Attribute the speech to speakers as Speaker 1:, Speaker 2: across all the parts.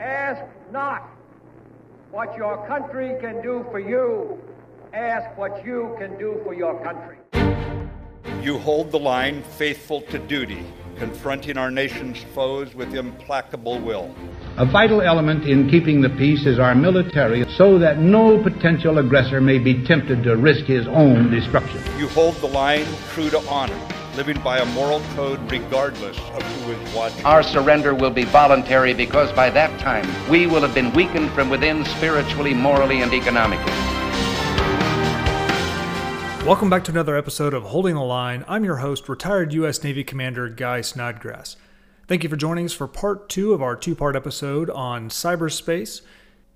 Speaker 1: Ask not what your country can do for you, ask what you can do for your country.
Speaker 2: You hold the line faithful to duty, confronting our nation's foes with implacable will.
Speaker 3: A vital element in keeping the peace is our military so that no potential aggressor may be tempted to risk his own destruction.
Speaker 2: You hold the line true to honor living by a moral code regardless of who is watching.
Speaker 4: Our surrender will be voluntary because by that time we will have been weakened from within spiritually, morally, and economically.
Speaker 5: Welcome back to another episode of Holding the Line. I'm your host, retired U.S. Navy Commander Guy Snodgrass. Thank you for joining us for part two of our two part episode on cyberspace.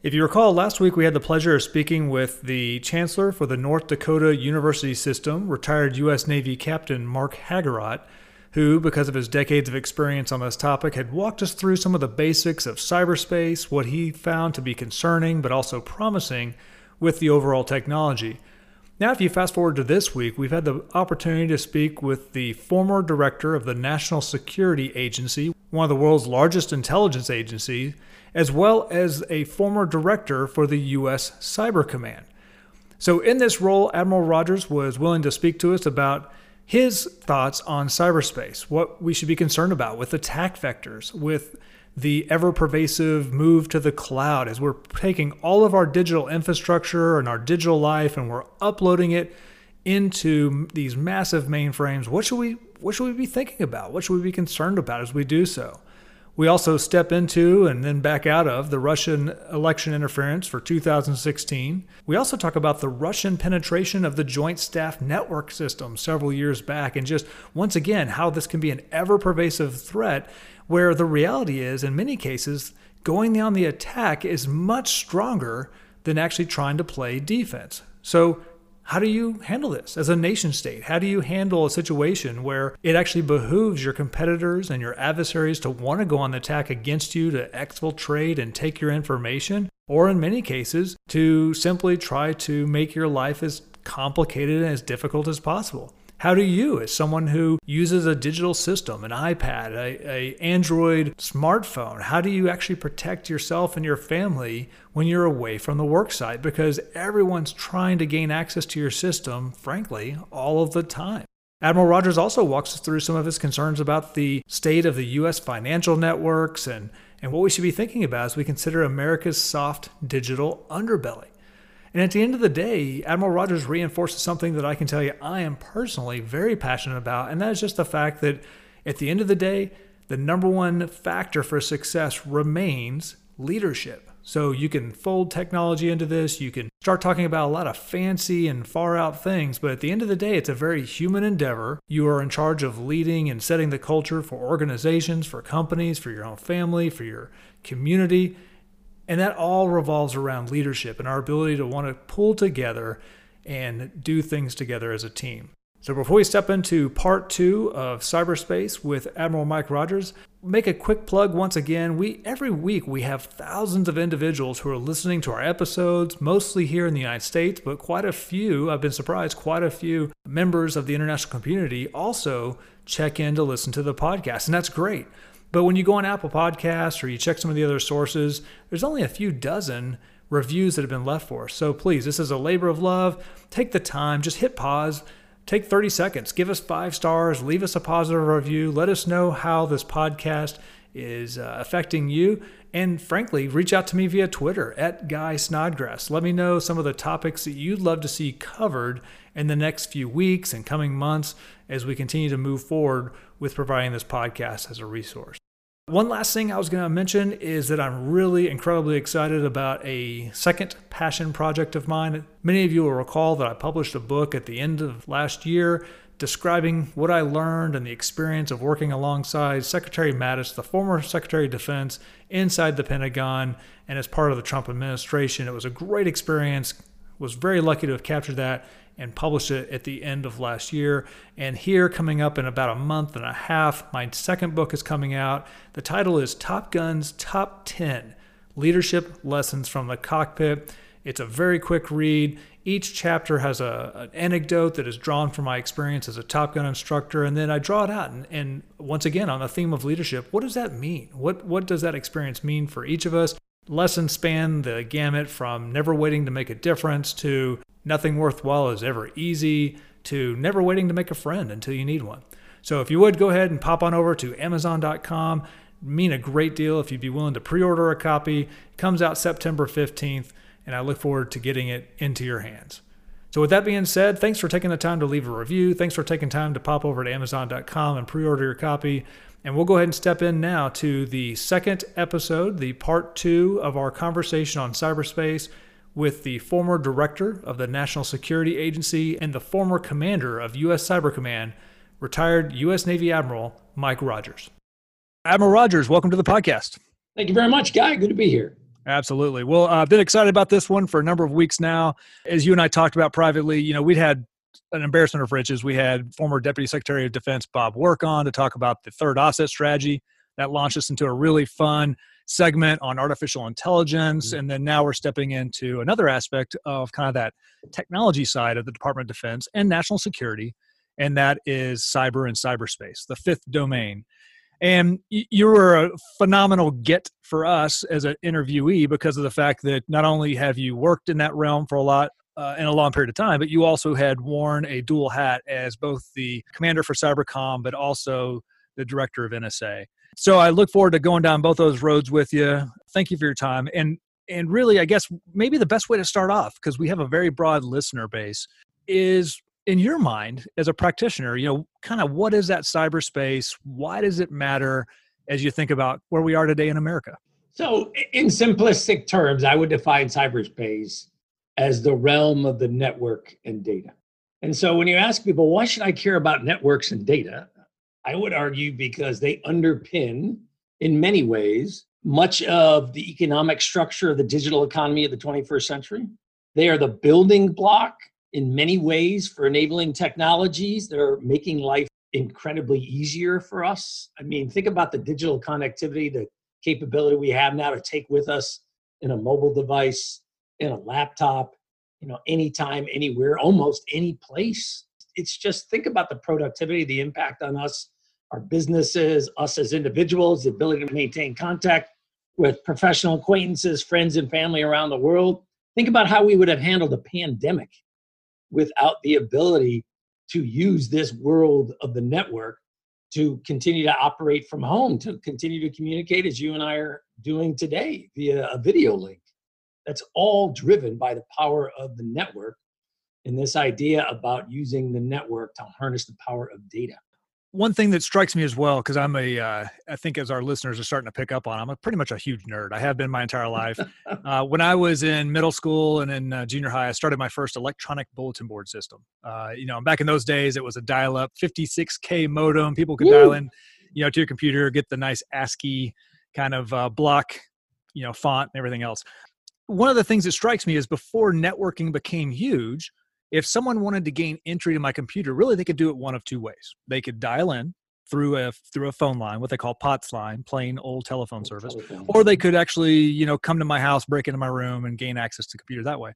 Speaker 5: If you recall, last week we had the pleasure of speaking with the Chancellor for the North Dakota University System, retired U.S. Navy Captain Mark Hagerott, who, because of his decades of experience on this topic, had walked us through some of the basics of cyberspace, what he found to be concerning but also promising with the overall technology. Now, if you fast forward to this week, we've had the opportunity to speak with the former director of the National Security Agency, one of the world's largest intelligence agencies, as well as a former director for the U.S. Cyber Command. So, in this role, Admiral Rogers was willing to speak to us about his thoughts on cyberspace, what we should be concerned about with attack vectors, with the ever pervasive move to the cloud as we're taking all of our digital infrastructure and our digital life and we're uploading it into these massive mainframes what should we what should we be thinking about what should we be concerned about as we do so we also step into and then back out of the Russian election interference for 2016. We also talk about the Russian penetration of the Joint Staff Network system several years back, and just once again, how this can be an ever pervasive threat where the reality is, in many cases, going on the attack is much stronger than actually trying to play defense. So how do you handle this as a nation state? How do you handle a situation where it actually behooves your competitors and your adversaries to want to go on the attack against you to exfiltrate and take your information? Or in many cases, to simply try to make your life as complicated and as difficult as possible. How do you, as someone who uses a digital system, an iPad, a, a, Android smartphone, how do you actually protect yourself and your family when you're away from the worksite? Because everyone's trying to gain access to your system, frankly, all of the time. Admiral Rogers also walks us through some of his concerns about the state of the U.S. financial networks and, and what we should be thinking about as we consider America's soft digital underbelly. And at the end of the day, Admiral Rogers reinforces something that I can tell you I am personally very passionate about, and that is just the fact that at the end of the day, the number one factor for success remains leadership. So you can fold technology into this, you can start talking about a lot of fancy and far out things, but at the end of the day, it's a very human endeavor. You are in charge of leading and setting the culture for organizations, for companies, for your own family, for your community. And that all revolves around leadership and our ability to want to pull together and do things together as a team. So, before we step into part two of cyberspace with Admiral Mike Rogers, make a quick plug once again. We every week we have thousands of individuals who are listening to our episodes, mostly here in the United States, but quite a few. I've been surprised. Quite a few members of the international community also check in to listen to the podcast, and that's great. But when you go on Apple Podcasts or you check some of the other sources, there's only a few dozen reviews that have been left for us. So please, this is a labor of love. Take the time, just hit pause, take 30 seconds, give us five stars, leave us a positive review, let us know how this podcast is uh, affecting you. And frankly, reach out to me via Twitter at Guy Snodgrass. Let me know some of the topics that you'd love to see covered in the next few weeks and coming months as we continue to move forward with providing this podcast as a resource. One last thing I was going to mention is that I'm really incredibly excited about a second passion project of mine. Many of you will recall that I published a book at the end of last year describing what I learned and the experience of working alongside Secretary Mattis, the former Secretary of Defense, inside the Pentagon and as part of the Trump administration. It was a great experience. Was very lucky to have captured that and published it at the end of last year. And here, coming up in about a month and a half, my second book is coming out. The title is Top Gun's Top 10 Leadership Lessons from the Cockpit. It's a very quick read. Each chapter has a, an anecdote that is drawn from my experience as a Top Gun instructor, and then I draw it out. And, and once again, on the theme of leadership, what does that mean? What, what does that experience mean for each of us? Lessons span the gamut from never waiting to make a difference to Nothing worthwhile is ever easy, to never waiting to make a friend until you need one. So if you would go ahead and pop on over to Amazon.com, mean a great deal if you'd be willing to pre-order a copy. It comes out September 15th, and I look forward to getting it into your hands. So with that being said, thanks for taking the time to leave a review. Thanks for taking time to pop over to Amazon.com and pre-order your copy. And we'll go ahead and step in now to the second episode, the part two of our conversation on cyberspace with the former director of the National Security Agency and the former commander of U.S. Cyber Command, retired U.S. Navy Admiral Mike Rogers. Admiral Rogers, welcome to the podcast.
Speaker 6: Thank you very much, Guy. Good to be here.
Speaker 5: Absolutely. Well, I've been excited about this one for a number of weeks now. As you and I talked about privately, you know, we'd had an embarrassment of riches. We had former Deputy Secretary of Defense Bob Work on to talk about the third offset strategy that launched us into a really fun segment on artificial intelligence. Mm-hmm. And then now we're stepping into another aspect of kind of that technology side of the Department of Defense and national security, and that is cyber and cyberspace, the fifth domain. And you were a phenomenal get for us as an interviewee because of the fact that not only have you worked in that realm for a lot uh, in a long period of time, but you also had worn a dual hat as both the commander for Cybercom, but also the director of NSA. So I look forward to going down both those roads with you. Thank you for your time. And and really, I guess maybe the best way to start off, because we have a very broad listener base, is in your mind as a practitioner, you know, kind of what is that cyberspace? Why does it matter as you think about where we are today in America?
Speaker 6: So, in simplistic terms, I would define cyberspace as the realm of the network and data. And so, when you ask people, why should I care about networks and data? I would argue because they underpin, in many ways, much of the economic structure of the digital economy of the 21st century. They are the building block in many ways for enabling technologies that are making life incredibly easier for us. I mean, think about the digital connectivity, the capability we have now to take with us in a mobile device, in a laptop, you know, anytime, anywhere, almost any place. It's just think about the productivity, the impact on us our businesses, us as individuals, the ability to maintain contact with professional acquaintances, friends, and family around the world. Think about how we would have handled a pandemic without the ability to use this world of the network to continue to operate from home, to continue to communicate as you and I are doing today via a video link. That's all driven by the power of the network and this idea about using the network to harness the power of data
Speaker 5: one thing that strikes me as well because i'm a, uh, I think as our listeners are starting to pick up on i'm a, pretty much a huge nerd i have been my entire life uh, when i was in middle school and in uh, junior high i started my first electronic bulletin board system uh, you know back in those days it was a dial-up 56k modem people could Woo! dial in you know to your computer get the nice ascii kind of uh, block you know font and everything else one of the things that strikes me is before networking became huge if someone wanted to gain entry to my computer, really they could do it one of two ways. They could dial in through a through a phone line, what they call POTS line, plain old telephone old service, telephone. or they could actually you know come to my house, break into my room, and gain access to computer that way.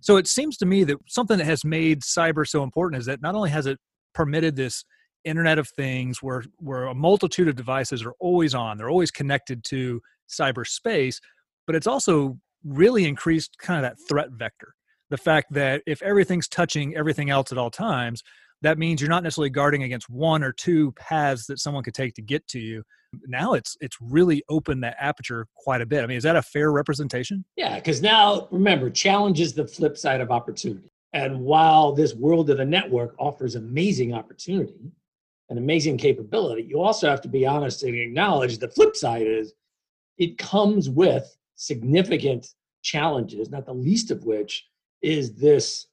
Speaker 5: So it seems to me that something that has made cyber so important is that not only has it permitted this Internet of Things, where where a multitude of devices are always on, they're always connected to cyberspace, but it's also really increased kind of that threat vector the fact that if everything's touching everything else at all times, that means you're not necessarily guarding against one or two paths that someone could take to get to you now it's it's really opened that aperture quite a bit i mean is that a fair representation
Speaker 6: yeah because now remember challenge is the flip side of opportunity and while this world of the network offers amazing opportunity and amazing capability you also have to be honest and acknowledge the flip side is it comes with significant challenges not the least of which is this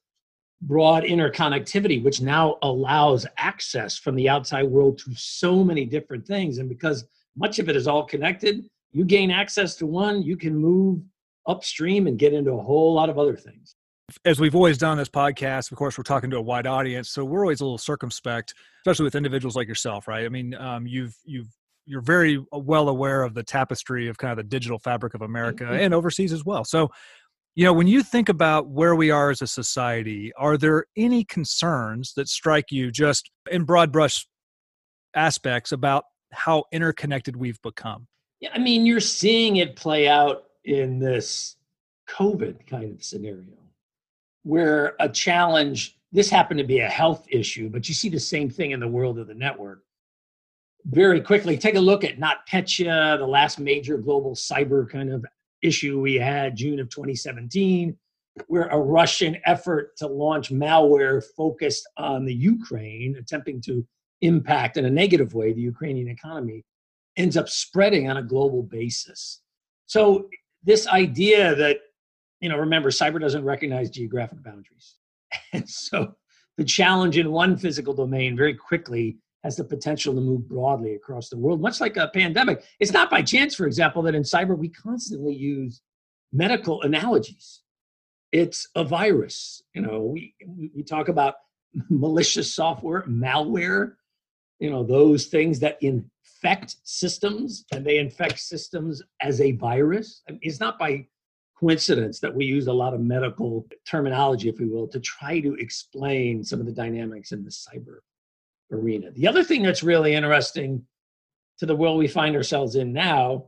Speaker 6: broad interconnectivity, which now allows access from the outside world to so many different things. And because much of it is all connected, you gain access to one, you can move upstream and get into a whole lot of other things.
Speaker 5: As we've always done this podcast, of course, we're talking to a wide audience, so we're always a little circumspect, especially with individuals like yourself, right? I mean, um, you've you've you're very uh, well aware of the tapestry of kind of the digital fabric of America mm-hmm. and overseas as well. So you know, when you think about where we are as a society, are there any concerns that strike you just in broad brush aspects about how interconnected we've become?
Speaker 6: Yeah, I mean, you're seeing it play out in this COVID kind of scenario where a challenge, this happened to be a health issue, but you see the same thing in the world of the network. Very quickly, take a look at NotPetya, the last major global cyber kind of issue we had June of 2017, where a Russian effort to launch malware focused on the Ukraine, attempting to impact in a negative way the Ukrainian economy, ends up spreading on a global basis. So this idea that you know, remember, cyber doesn't recognize geographic boundaries. And so the challenge in one physical domain very quickly has the potential to move broadly across the world, much like a pandemic. It's not by chance, for example, that in cyber we constantly use medical analogies. It's a virus. You know, we, we talk about malicious software, malware, you know, those things that infect systems and they infect systems as a virus. I mean, it's not by coincidence that we use a lot of medical terminology, if we will, to try to explain some of the dynamics in the cyber arena. The other thing that's really interesting to the world we find ourselves in now,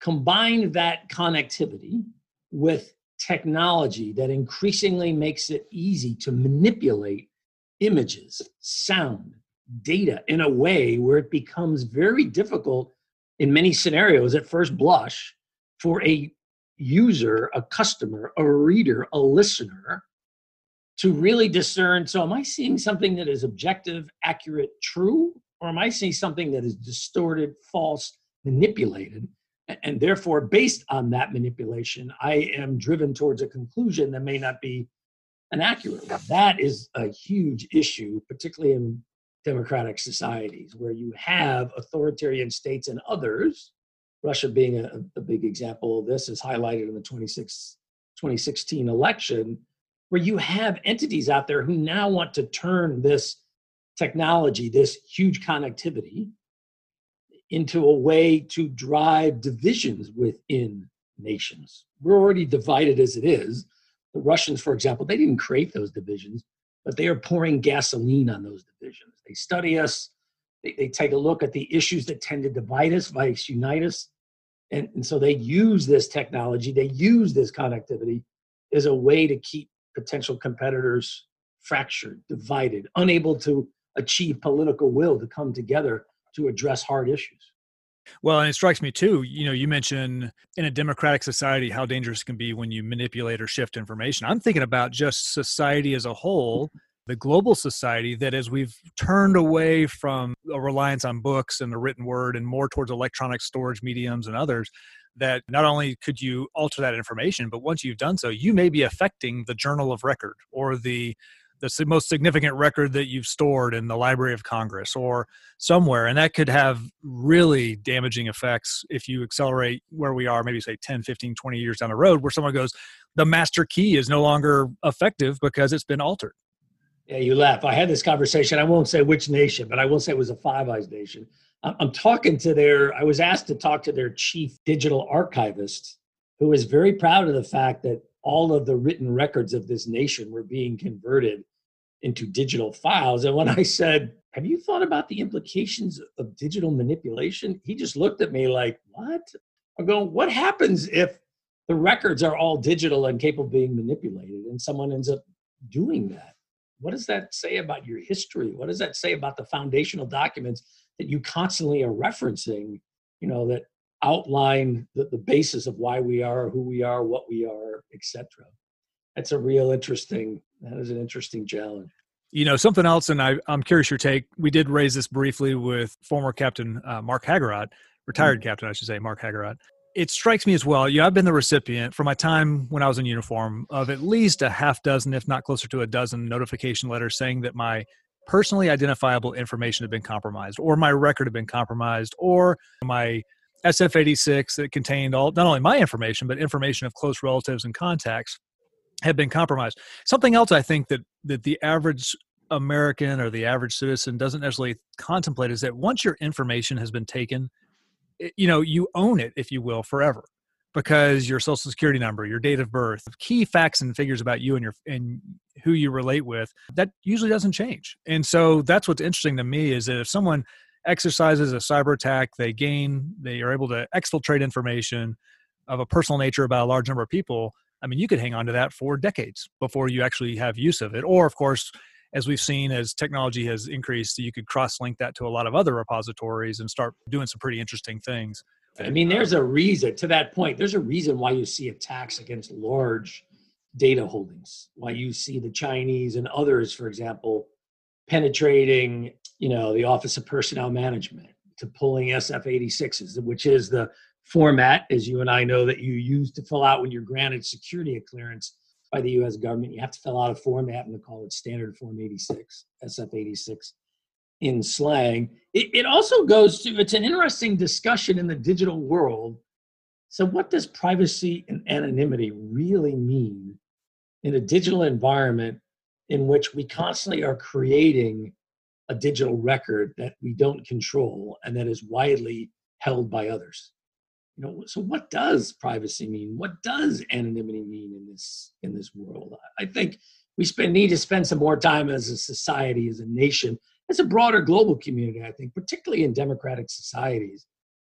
Speaker 6: combine that connectivity with technology that increasingly makes it easy to manipulate images, sound, data in a way where it becomes very difficult in many scenarios at first blush for a user, a customer, a reader, a listener to really discern so am I seeing something that is objective, accurate, true, or am I seeing something that is distorted, false, manipulated? And therefore, based on that manipulation, I am driven towards a conclusion that may not be an accurate one. That is a huge issue, particularly in democratic societies where you have authoritarian states and others. Russia being a, a big example of this is highlighted in the 26, 2016 election where you have entities out there who now want to turn this technology, this huge connectivity, into a way to drive divisions within nations. We're already divided as it is. The Russians, for example, they didn't create those divisions, but they are pouring gasoline on those divisions. They study us, they, they take a look at the issues that tend to divide us, vice unite us. And, and so they use this technology, they use this connectivity as a way to keep potential competitors fractured, divided, unable to achieve political will to come together to address hard issues.
Speaker 5: Well, and it strikes me too, you know, you mentioned in a democratic society how dangerous it can be when you manipulate or shift information. I'm thinking about just society as a whole, the global society that as we've turned away from a reliance on books and the written word and more towards electronic storage mediums and others, that not only could you alter that information, but once you've done so, you may be affecting the journal of record or the the most significant record that you've stored in the Library of Congress or somewhere. And that could have really damaging effects if you accelerate where we are, maybe say 10, 15, 20 years down the road, where someone goes, the master key is no longer effective because it's been altered.
Speaker 6: Yeah, you laugh. I had this conversation. I won't say which nation, but I will say it was a Five Eyes nation I'm talking to their, I was asked to talk to their chief digital archivist, who is very proud of the fact that all of the written records of this nation were being converted into digital files. And when I said, Have you thought about the implications of digital manipulation? He just looked at me like, What? I'm going, What happens if the records are all digital and capable of being manipulated and someone ends up doing that? What does that say about your history? What does that say about the foundational documents that you constantly are referencing, you know, that outline the, the basis of why we are, who we are, what we are, etc. That's a real interesting, that is an interesting challenge.
Speaker 5: You know, something else, and I, am curious your take. We did raise this briefly with former captain uh, Mark Hagerott, retired mm-hmm. captain, I should say, Mark Hagerott. It strikes me as well, you know, I've been the recipient for my time when I was in uniform of at least a half dozen, if not closer to a dozen, notification letters saying that my personally identifiable information have been compromised, or my record have been compromised, or my SF86 that contained all not only my information but information of close relatives and contacts have been compromised. Something else I think that that the average American or the average citizen doesn't necessarily contemplate is that once your information has been taken, it, eh, you know, you own it if you will forever because your social security number, your date of birth, key facts and figures about you and your and who you relate with, that usually doesn't change. And so that's what's interesting to me is that if someone exercises a cyber attack, they gain, they are able to exfiltrate information of a personal nature about a large number of people. I mean, you could hang on to that for decades before you actually have use of it. Or of course, as we've seen as technology has increased, you could cross link that to a lot of other repositories and start doing some pretty interesting things.
Speaker 6: I mean, there's a reason to that point. There's a reason why you see attacks against large data holdings, why you see the Chinese and others, for example, penetrating, you know, the Office of Personnel Management to pulling SF86s, which is the format, as you and I know, that you use to fill out when you're granted security clearance by the U.S. government. You have to fill out a format, and they call it Standard Form 86, SF86 in slang. It, it also goes to, it's an interesting discussion in the digital world. So, what does privacy and anonymity really mean in a digital environment in which we constantly are creating a digital record that we don't control and that is widely held by others? You know, so what does privacy mean? What does anonymity mean in this in this world? I think we spend, need to spend some more time as a society, as a nation, as a broader global community, I think, particularly in democratic societies.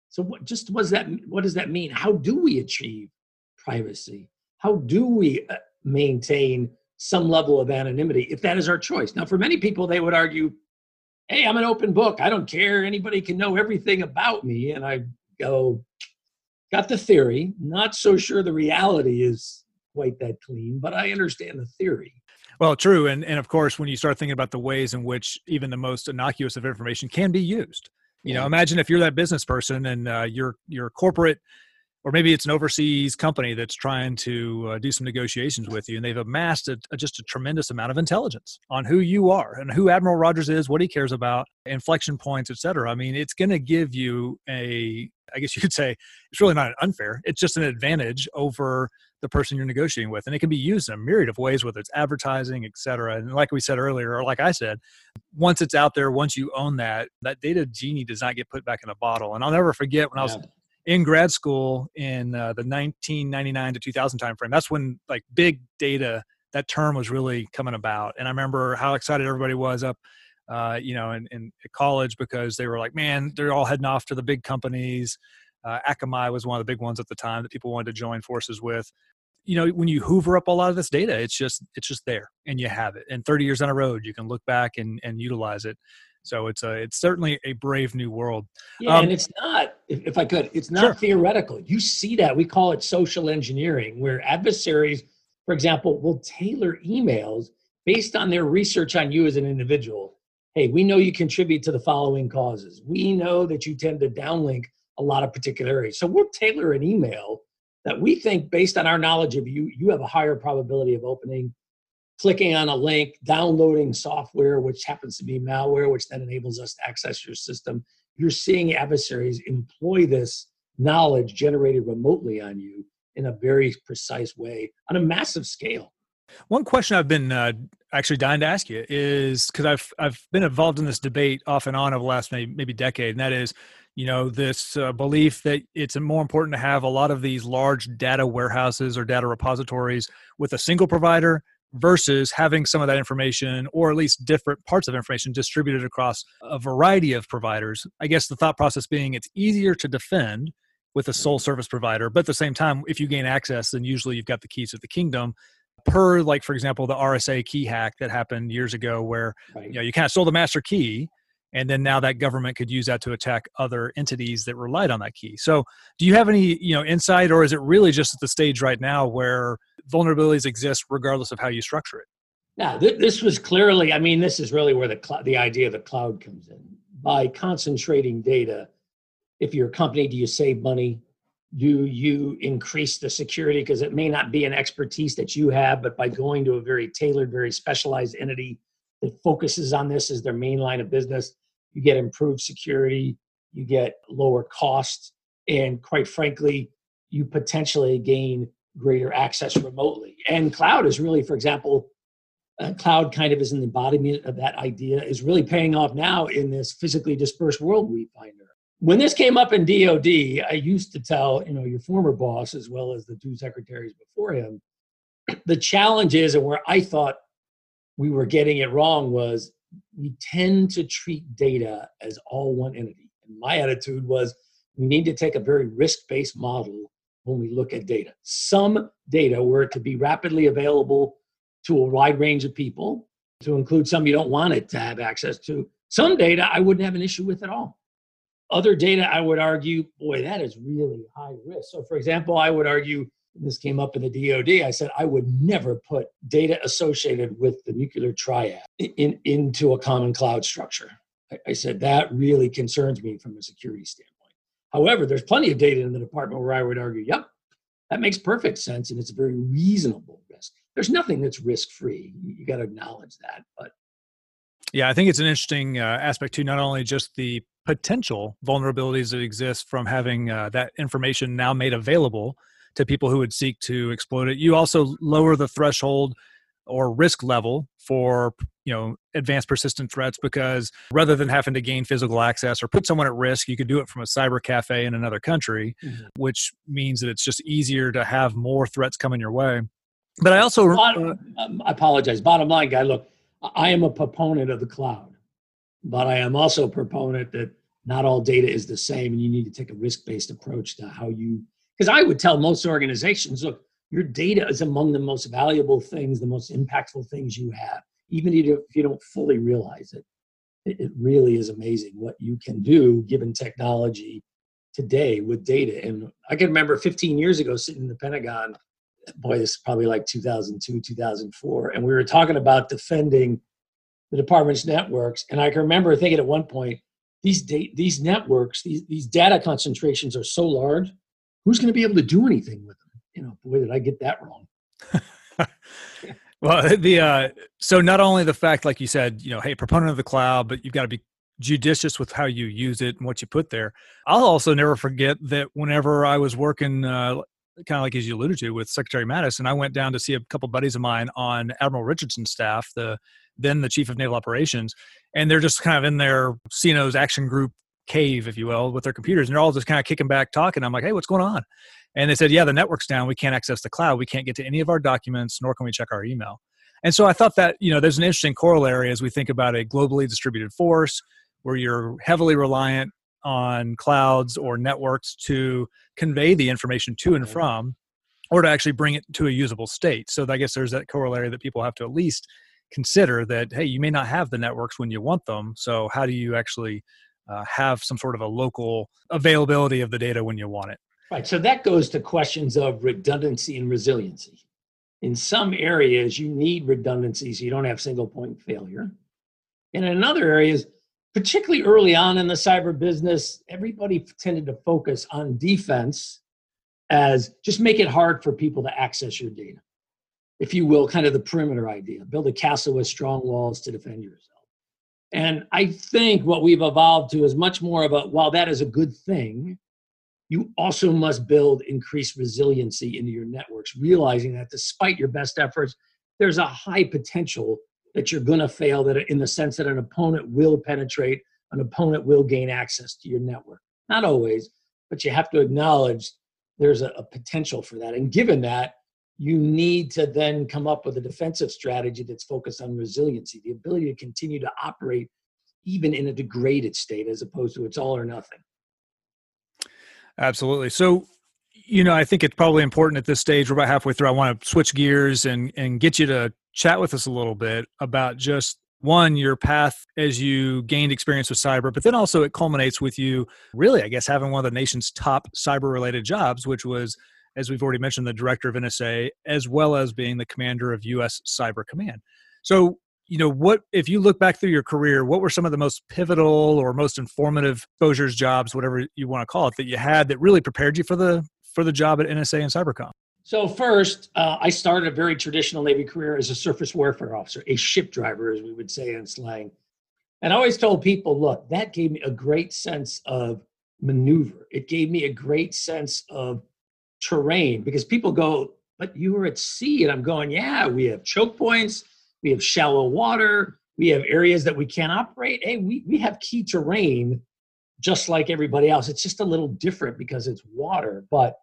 Speaker 6: So, what just was that? What does that mean? How do we achieve privacy? How do we uh, maintain some level of anonymity if that is our choice? Now, for many people, they would argue, "Hey, I'm an open book. I don't care. Anybody can know everything about me." And I go, "Got the theory. Not so sure the reality is quite that clean, but I understand the theory."
Speaker 5: Well, true. And, and of course, when you start thinking about the ways in which even the most innocuous of information can be used, you know, mm. imagine if you're that business person and uh, your your corporate or maybe it's an overseas company that's trying to uh, do some negotiations with you and they've amassed a, a, just a tremendous amount of intelligence on who you are and who admiral rogers is what he cares about inflection points etc i mean it's going to give you a i guess you could say it's really not unfair it's just an advantage over the person you're negotiating with and it can be used in a myriad of ways whether it's advertising etc and like we said earlier or like i said once it's out there once you own that that data genie does not get put back in a bottle and i'll never forget when i was in grad school in uh, the 1999 to 2000 timeframe. That's when like big data that term was really coming about, and I remember how excited everybody was up. Uh, you know, in, in college because they were like, man, they're all heading off to the big companies. Uh, Akamai was one of the big ones at the time that people wanted to join forces with. You know, when you hoover up a lot of this data, it's just it's just there and you have it. And 30 years down the road, you can look back and, and utilize it. So it's a it's certainly a brave new world.
Speaker 6: Yeah, um, and it's not if, if, I could, it's not sure. theoretical. You see that we call it social engineering, where adversaries, for example, will tailor emails based on their research on you as an individual. Hey, we know you contribute to the following causes. We know that you tend to downlink a lot of particular areas. So we'll tailor an email that we think, based on our knowledge of you, you have a higher probability of opening clicking on a link, downloading software, which happens to be malware, which then enables us to access your system. You're seeing adversaries employ this knowledge generated remotely on you in a very precise way on a massive scale.
Speaker 5: One question I've been uh, actually dying to ask you is because I've I've been involved in this debate off and on over the last maybe, maybe decade, and that is, you know, this uh, belief that it's more important to have a lot of these large data warehouses or data repositories with a single provider versus having some of that information or at least different parts of information distributed across a variety of providers. I guess the thought process being it's easier to defend with a sole service provider, but at the same time, if you gain access, then usually you've got the keys of the kingdom. Per, like for example, the RSA key hack that happened years ago, where right. you know you kind of stole the master key, and then now that government could use that to attack other entities that relied on that key so do you have any you know insight or is it really just at the stage right now where vulnerabilities exist regardless of how you structure it
Speaker 6: now th- this was clearly i mean this is really where the cl- the idea of the cloud comes in by concentrating data if you're a company do you save money do you increase the security because it may not be an expertise that you have but by going to a very tailored very specialized entity that focuses on this as their main line of business. You get improved security, you get lower costs, and quite frankly, you potentially gain greater access remotely. And cloud is really, for example, uh, cloud kind of is an embodiment of that idea, is really paying off now in this physically dispersed world we find. Her. When this came up in DOD, I used to tell you know your former boss as well as the two secretaries before him, the challenge is, and where I thought we were getting it wrong was we tend to treat data as all one entity. And my attitude was we need to take a very risk based model when we look at data. Some data were to be rapidly available to a wide range of people, to include some you don't want it to have access to. Some data I wouldn't have an issue with at all. Other data I would argue, boy, that is really high risk. So, for example, I would argue this came up in the DoD. I said I would never put data associated with the nuclear triad in, into a common cloud structure. I, I said that really concerns me from a security standpoint. However, there's plenty of data in the department where I would argue, yep, that makes perfect sense, and it's a very reasonable risk. There's nothing that's risk free. You got to acknowledge that, but
Speaker 5: yeah, I think it's an interesting uh, aspect too. Not only just the potential vulnerabilities that exist from having uh, that information now made available to people who would seek to exploit it. You also lower the threshold or risk level for you know advanced persistent threats because rather than having to gain physical access or put someone at risk you could do it from a cyber cafe in another country mm-hmm. which means that it's just easier to have more threats coming your way but i also bottom,
Speaker 6: uh, um, i apologize bottom line guy look i am a proponent of the cloud but i am also a proponent that not all data is the same and you need to take a risk-based approach to how you because I would tell most organizations, look, your data is among the most valuable things, the most impactful things you have, even if you don't fully realize it. It really is amazing what you can do given technology today with data. And I can remember 15 years ago sitting in the Pentagon, boy, this is probably like 2002, 2004, and we were talking about defending the department's networks. And I can remember thinking at one point, these, da- these networks, these, these data concentrations are so large who's going to be able to do anything with them? You know, boy, did I get that wrong.
Speaker 5: well, uh, the uh, so not only the fact, like you said, you know, hey, proponent of the cloud, but you've got to be judicious with how you use it and what you put there. I'll also never forget that whenever I was working, uh, kind of like as you alluded to with Secretary Mattis, and I went down to see a couple buddies of mine on Admiral Richardson's staff, the then the chief of naval operations, and they're just kind of in their CNO's action group cave, if you will, with their computers, and they're all just kind of kicking back, talking. I'm like, hey, what's going on? And they said, yeah, the network's down. We can't access the cloud. We can't get to any of our documents, nor can we check our email. And so I thought that you know there's an interesting corollary as we think about a globally distributed force where you're heavily reliant on clouds or networks to convey the information to and from or to actually bring it to a usable state. So I guess there's that corollary that people have to at least consider that hey, you may not have the networks when you want them. So how do you actually uh, have some sort of a local availability of the data when you want it.
Speaker 6: Right. So that goes to questions of redundancy and resiliency. In some areas, you need redundancy so you don't have single point failure. And in other areas, particularly early on in the cyber business, everybody tended to focus on defense as just make it hard for people to access your data. If you will, kind of the perimeter idea build a castle with strong walls to defend yourself. And I think what we've evolved to is much more of a while that is a good thing, you also must build increased resiliency into your networks, realizing that despite your best efforts, there's a high potential that you're going to fail that in the sense that an opponent will penetrate, an opponent will gain access to your network. Not always, but you have to acknowledge there's a, a potential for that. And given that, you need to then come up with a defensive strategy that's focused on resiliency, the ability to continue to operate even in a degraded state as opposed to it's all or nothing.
Speaker 5: Absolutely. So, you know, I think it's probably important at this stage. We're about halfway through. I want to switch gears and and get you to chat with us a little bit about just one your path as you gained experience with cyber but then also it culminates with you really i guess having one of the nation's top cyber related jobs which was as we've already mentioned, the director of NSA, as well as being the commander of U.S. Cyber Command. So, you know, what if you look back through your career, what were some of the most pivotal or most informative exposures, jobs, whatever you want to call it, that you had that really prepared you for the for the job at NSA and Cybercom?
Speaker 6: So first, uh, I started a very traditional Navy career as a surface warfare officer, a ship driver, as we would say in slang. And I always told people, look, that gave me a great sense of maneuver. It gave me a great sense of terrain because people go, but you were at sea. And I'm going, yeah, we have choke points, we have shallow water, we have areas that we can't operate. Hey, we, we have key terrain just like everybody else. It's just a little different because it's water, but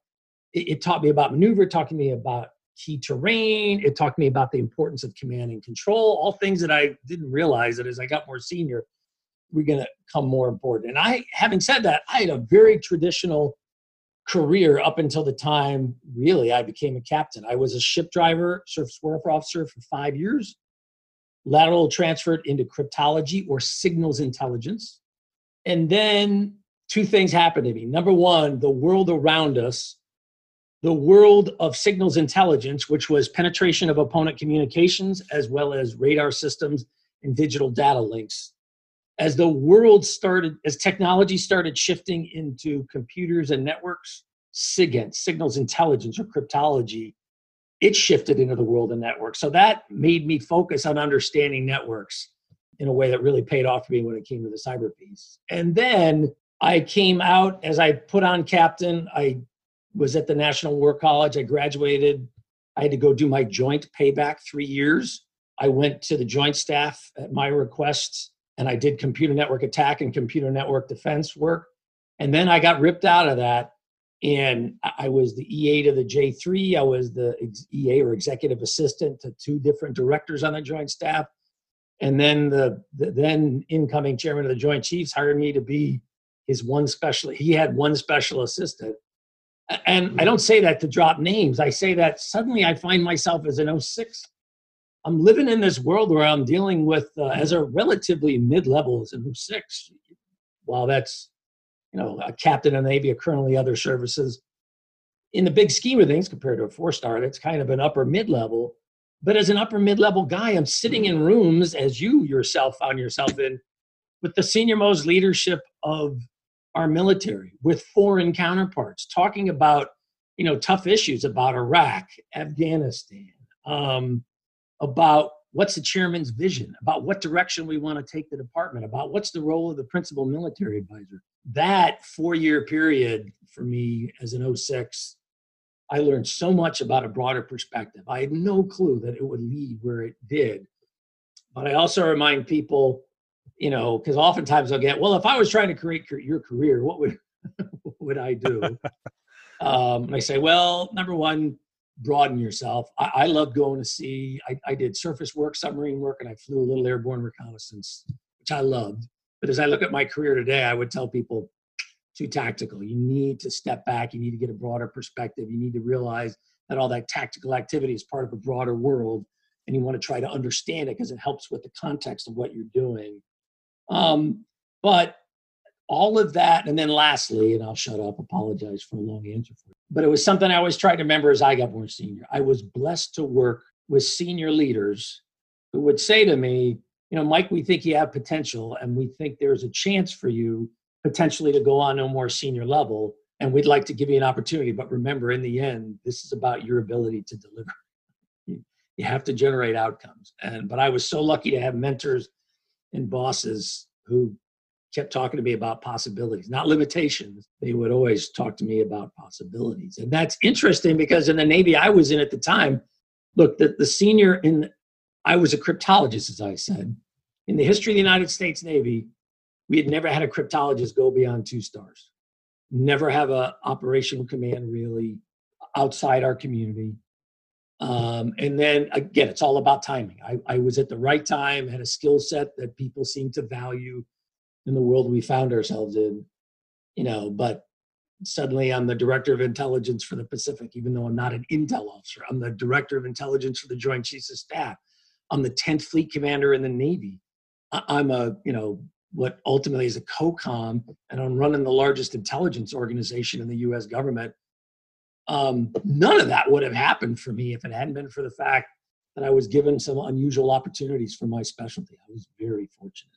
Speaker 6: it, it taught me about maneuver, to me about key terrain. It taught me about the importance of command and control, all things that I didn't realize that as I got more senior, we're going to come more important. And I, having said that, I had a very traditional career up until the time really I became a captain. I was a ship driver, surface warfare officer for five years, lateral transferred into cryptology or signals intelligence. And then two things happened to me. Number one, the world around us, the world of signals intelligence, which was penetration of opponent communications as well as radar systems and digital data links, as the world started, as technology started shifting into computers and networks, SIGINT, signals intelligence or cryptology, it shifted into the world of networks. So that made me focus on understanding networks in a way that really paid off for me when it came to the cyber piece. And then I came out as I put on captain. I was at the National War College. I graduated. I had to go do my joint payback three years. I went to the joint staff at my request and I did computer network attack and computer network defense work. And then I got ripped out of that, and I was the EA to the J3. I was the EA or executive assistant to two different directors on the joint staff. And then the, the then incoming chairman of the Joint Chiefs hired me to be his one special. He had one special assistant, and I mm-hmm. don't say that to drop names. I say that suddenly I find myself as an 06 I'm living in this world where I'm dealing with uh, as a relatively mid-level as a M6. While that's, you know, a captain in the Navy a colonel in other services, in the big scheme of things, compared to a four-star, that's kind of an upper mid-level. But as an upper mid-level guy, I'm sitting in rooms as you yourself found yourself in with the senior most leadership of our military, with foreign counterparts, talking about, you know, tough issues about Iraq, Afghanistan. Um, about what's the chairman's vision, about what direction we want to take the department, about what's the role of the principal military advisor. That four year period for me as an 06, I learned so much about a broader perspective. I had no clue that it would lead where it did. But I also remind people, you know, because oftentimes I'll get, well, if I was trying to create your career, what would what would I do? um, and I say, well, number one, broaden yourself. I, I love going to sea. I, I, did surface work, submarine work, and I flew a little airborne reconnaissance, which I loved. But as I look at my career today, I would tell people too tactical. You need to step back. You need to get a broader perspective. You need to realize that all that tactical activity is part of a broader world, and you want to try to understand it because it helps with the context of what you're doing. Um, but all of that, and then lastly, and I'll shut up. Apologize for a long answer for you but it was something I always tried to remember as I got more senior. I was blessed to work with senior leaders who would say to me, you know, Mike, we think you have potential and we think there's a chance for you potentially to go on a more senior level. And we'd like to give you an opportunity. But remember, in the end, this is about your ability to deliver. You have to generate outcomes. And but I was so lucky to have mentors and bosses who kept talking to me about possibilities, not limitations. They would always talk to me about possibilities. And that's interesting because in the Navy I was in at the time, look, the, the senior in, I was a cryptologist, as I said. In the history of the United States Navy, we had never had a cryptologist go beyond two stars, never have a operational command really outside our community. Um, and then again, it's all about timing. I, I was at the right time, had a skill set that people seemed to value in the world we found ourselves in, you know, but suddenly I'm the director of intelligence for the Pacific, even though I'm not an intel officer. I'm the director of intelligence for the Joint Chiefs of Staff. I'm the 10th Fleet Commander in the Navy. I'm a, you know, what ultimately is a COCOM, and I'm running the largest intelligence organization in the US government. Um, none of that would have happened for me if it hadn't been for the fact that I was given some unusual opportunities for my specialty. I was very fortunate.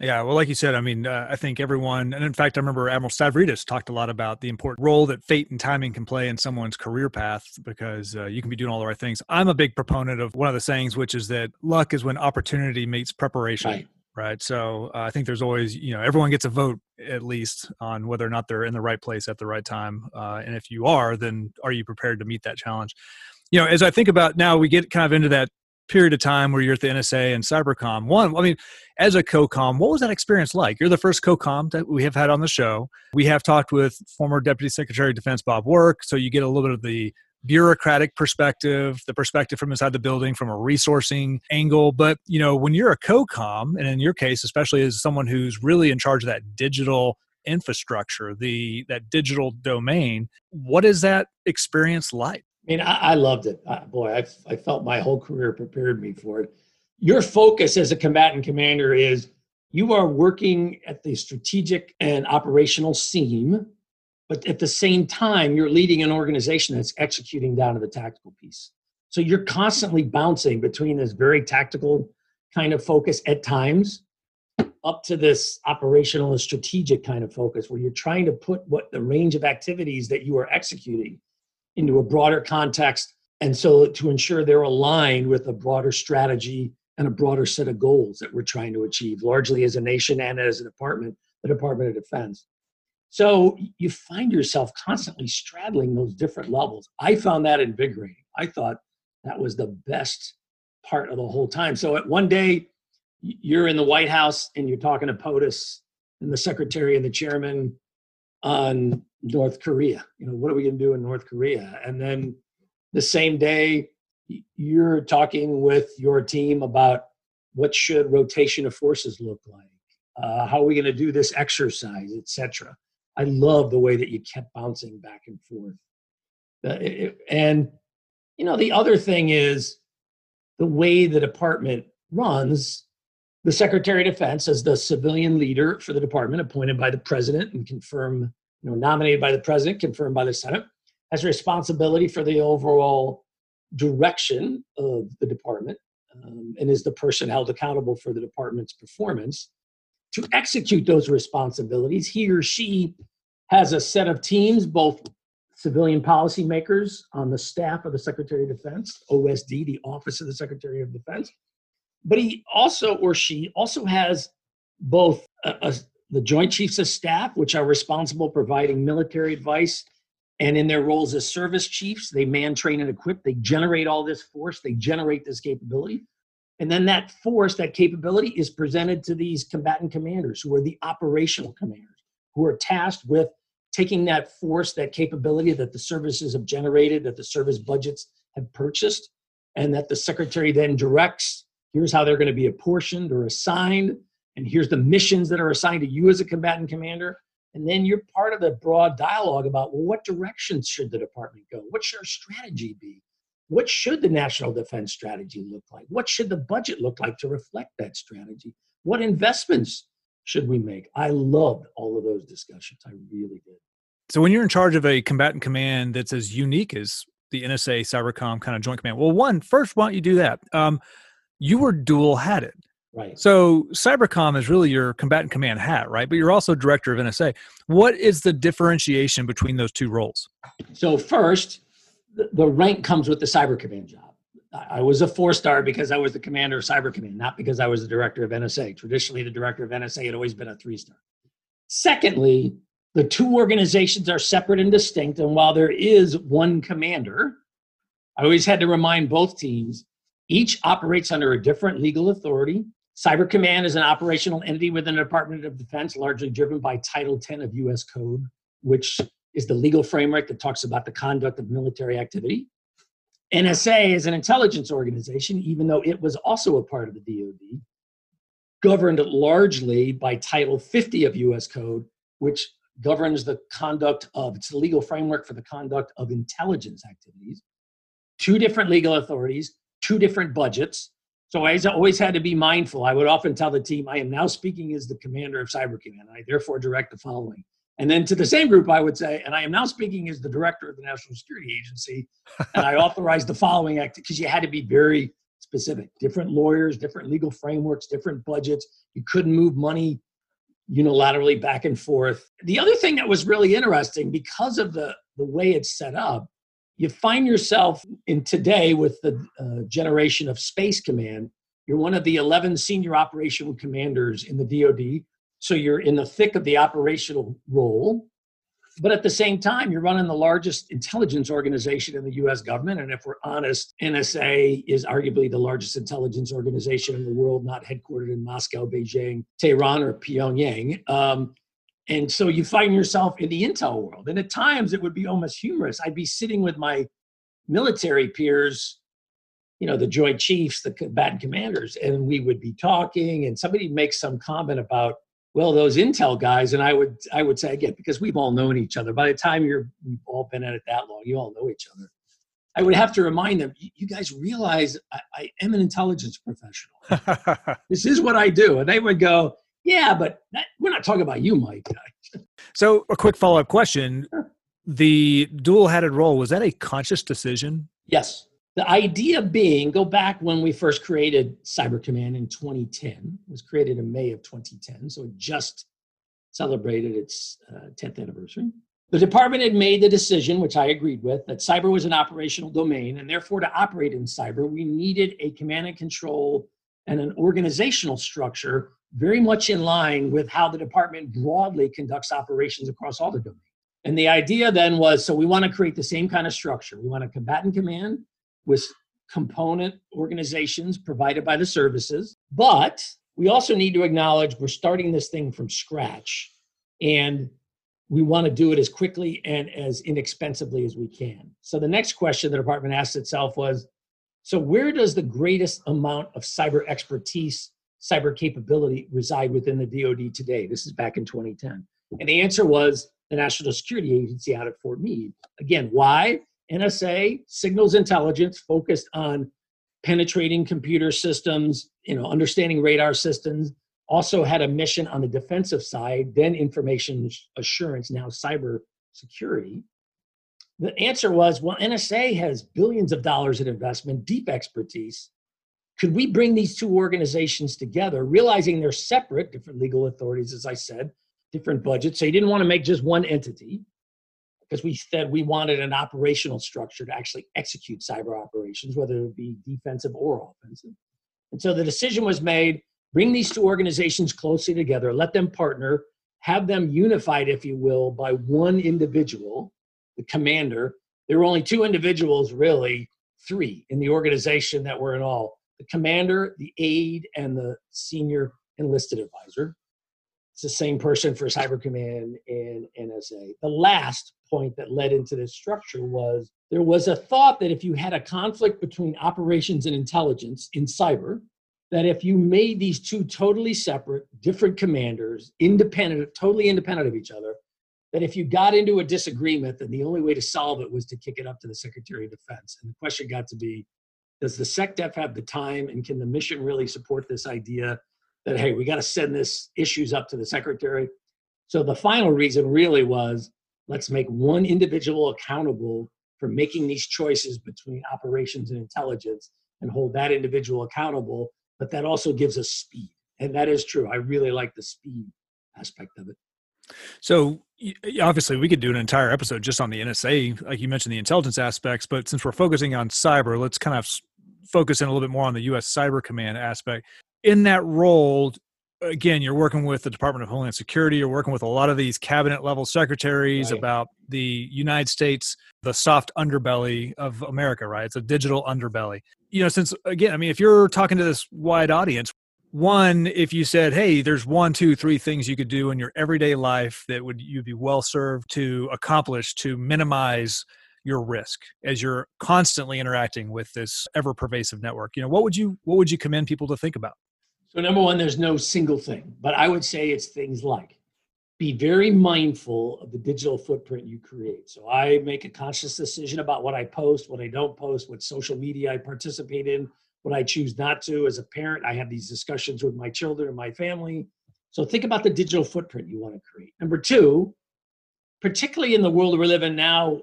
Speaker 5: Yeah, well, like you said, I mean, uh, I think everyone, and in fact, I remember Admiral Stavridis talked a lot about the important role that fate and timing can play in someone's career path because uh, you can be doing all the right things. I'm a big proponent of one of the sayings, which is that luck is when opportunity meets preparation. Right. right? So uh, I think there's always, you know, everyone gets a vote at least on whether or not they're in the right place at the right time. Uh, and if you are, then are you prepared to meet that challenge? You know, as I think about now, we get kind of into that period of time where you're at the NSA and Cybercom. One, I mean, as a co-com, what was that experience like? You're the first co-com that we have had on the show. We have talked with former Deputy Secretary of Defense Bob Work, so you get a little bit of the bureaucratic perspective, the perspective from inside the building, from a resourcing angle. But you know, when you're a co-com, and in your case, especially as someone who's really in charge of that digital infrastructure, the that digital domain, what is that experience like?
Speaker 6: I mean, I, I loved it. I, boy, I, I felt my whole career prepared me for it. Your focus as a combatant commander is you are working at the strategic and operational seam, but at the same time, you're leading an organization that's executing down to the tactical piece. So you're constantly bouncing between this very tactical kind of focus at times up to this operational and strategic kind of focus where you're trying to put what the range of activities that you are executing into a broader context. And so to ensure they're aligned with a broader strategy and a broader set of goals that we're trying to achieve, largely as a nation and as a department, the Department of Defense. So you find yourself constantly straddling those different levels. I found that invigorating. I thought that was the best part of the whole time. So at one day, you're in the White House and you're talking to POTUS and the secretary and the chairman on North Korea. You know, what are we going to do in North Korea? And then the same day, you're talking with your team about what should rotation of forces look like, uh, how are we going to do this exercise, etc. I love the way that you kept bouncing back and forth. Uh, it, and you know, the other thing is the way the department runs the Secretary of Defense, as the civilian leader for the department appointed by the president and confirmed, you know, nominated by the president, confirmed by the Senate, has responsibility for the overall direction of the department um, and is the person held accountable for the department's performance. To execute those responsibilities, he or she has a set of teams, both civilian policymakers on the staff of the Secretary of Defense, OSD, the Office of the Secretary of Defense, but he also or she also has both a, uh, a, uh, the Joint Chiefs of Staff, which are responsible providing military advice, and in their roles as service chiefs, they man, train, and equip. They generate all this force. They generate this capability, and then that force, that capability, is presented to these combatant commanders, who are the operational commanders, who are tasked with taking that force, that capability that the services have generated, that the service budgets have purchased, and that the secretary then directs here's how they're going to be apportioned or assigned, and here's the missions that are assigned to you as a combatant commander. And then you're part of the broad dialogue about well, what directions should the department go? What should our strategy be? What should the national defense strategy look like? What should the budget look like to reflect that strategy? What investments should we make? I loved all of those discussions. I really did.
Speaker 5: So when you're in charge of a combatant command that's as unique as the NSA Cybercom kind of joint command, well, one first, why don't you do that? Um, you were dual hatted.
Speaker 6: Right.
Speaker 5: So Cybercom is really your combatant command hat, right? But you're also director of NSA. What is the differentiation between those two roles?
Speaker 6: So first, the rank comes with the cyber command job. I was a four star because I was the commander of cyber command, not because I was the director of NSA. Traditionally, the director of NSA had always been a three star. Secondly, the two organizations are separate and distinct. And while there is one commander, I always had to remind both teams each operates under a different legal authority. Cyber Command is an operational entity within the Department of Defense, largely driven by Title 10 of US Code, which is the legal framework that talks about the conduct of military activity. NSA is an intelligence organization, even though it was also a part of the DoD, governed largely by Title 50 of US Code, which governs the conduct of, it's the legal framework for the conduct of intelligence activities. Two different legal authorities, two different budgets. So I always had to be mindful. I would often tell the team, I am now speaking as the commander of Cyber Command, and I therefore direct the following. And then to the same group, I would say, and I am now speaking as the director of the National Security Agency, and I authorize the following act because you had to be very specific. Different lawyers, different legal frameworks, different budgets. You couldn't move money unilaterally back and forth. The other thing that was really interesting because of the, the way it's set up you find yourself in today with the uh, generation of Space Command. You're one of the 11 senior operational commanders in the DoD, so you're in the thick of the operational role. But at the same time, you're running the largest intelligence organization in the US government. And if we're honest, NSA is arguably the largest intelligence organization in the world, not headquartered in Moscow, Beijing, Tehran, or Pyongyang. Um, and so you find yourself in the intel world. And at times it would be almost humorous. I'd be sitting with my military peers, you know, the Joint Chiefs, the combatant commanders, and we would be talking, and somebody makes some comment about, well, those intel guys, and I would I would say again, because we've all known each other. By the time you're we've all been at it that long, you all know each other. I would have to remind them, you guys realize I, I am an intelligence professional. this is what I do. And they would go, yeah, but that, we're not talking about you, Mike.
Speaker 5: so, a quick follow up question. The dual hatted role was that a conscious decision?
Speaker 6: Yes. The idea being, go back when we first created Cyber Command in 2010, was created in May of 2010. So, it just celebrated its uh, 10th anniversary. The department had made the decision, which I agreed with, that cyber was an operational domain, and therefore to operate in cyber, we needed a command and control and an organizational structure very much in line with how the department broadly conducts operations across all the domains. And the idea then was so we want to create the same kind of structure. We want a combatant command with component organizations provided by the services, but we also need to acknowledge we're starting this thing from scratch and we want to do it as quickly and as inexpensively as we can. So the next question the department asked itself was so where does the greatest amount of cyber expertise cyber capability reside within the DoD today? This is back in 2010. And the answer was the National Security Agency out at Fort Meade. Again, why? NSA signals intelligence focused on penetrating computer systems, you know, understanding radar systems, also had a mission on the defensive side, then information assurance, now cyber security. The answer was well, NSA has billions of dollars in investment, deep expertise, could we bring these two organizations together, realizing they're separate, different legal authorities, as I said, different budgets. So you didn't want to make just one entity because we said we wanted an operational structure to actually execute cyber operations, whether it be defensive or offensive. And so the decision was made bring these two organizations closely together, let them partner, have them unified, if you will, by one individual, the commander. There were only two individuals, really, three in the organization that were in all the commander, the aide, and the senior enlisted advisor. It's the same person for Cyber Command and NSA. The last point that led into this structure was there was a thought that if you had a conflict between operations and intelligence in cyber, that if you made these two totally separate, different commanders, independent, totally independent of each other, that if you got into a disagreement, then the only way to solve it was to kick it up to the Secretary of Defense. And the question got to be does the SecDef have the time and can the mission really support this idea that, hey, we got to send this issues up to the secretary? So the final reason really was let's make one individual accountable for making these choices between operations and intelligence and hold that individual accountable. But that also gives us speed. And that is true. I really like the speed aspect of it.
Speaker 5: So obviously we could do an entire episode just on the NSA like you mentioned the intelligence aspects but since we're focusing on cyber let's kind of focus in a little bit more on the U.S. Cyber Command aspect. In that role, again, you're working with the Department of Homeland Security. You're working with a lot of these cabinet level secretaries right. about the United States, the soft underbelly of America, right? It's a digital underbelly. You know, since again, I mean, if you're talking to this wide audience, one, if you said, "Hey, there's one, two, three things you could do in your everyday life that would you'd be well served to accomplish to minimize your risk as you're constantly interacting with this ever pervasive network you know what would you what would you commend people to think about
Speaker 6: so number one there's no single thing but i would say it's things like be very mindful of the digital footprint you create so i make a conscious decision about what i post what i don't post what social media i participate in what i choose not to as a parent i have these discussions with my children and my family so think about the digital footprint you want to create number two particularly in the world we live in now,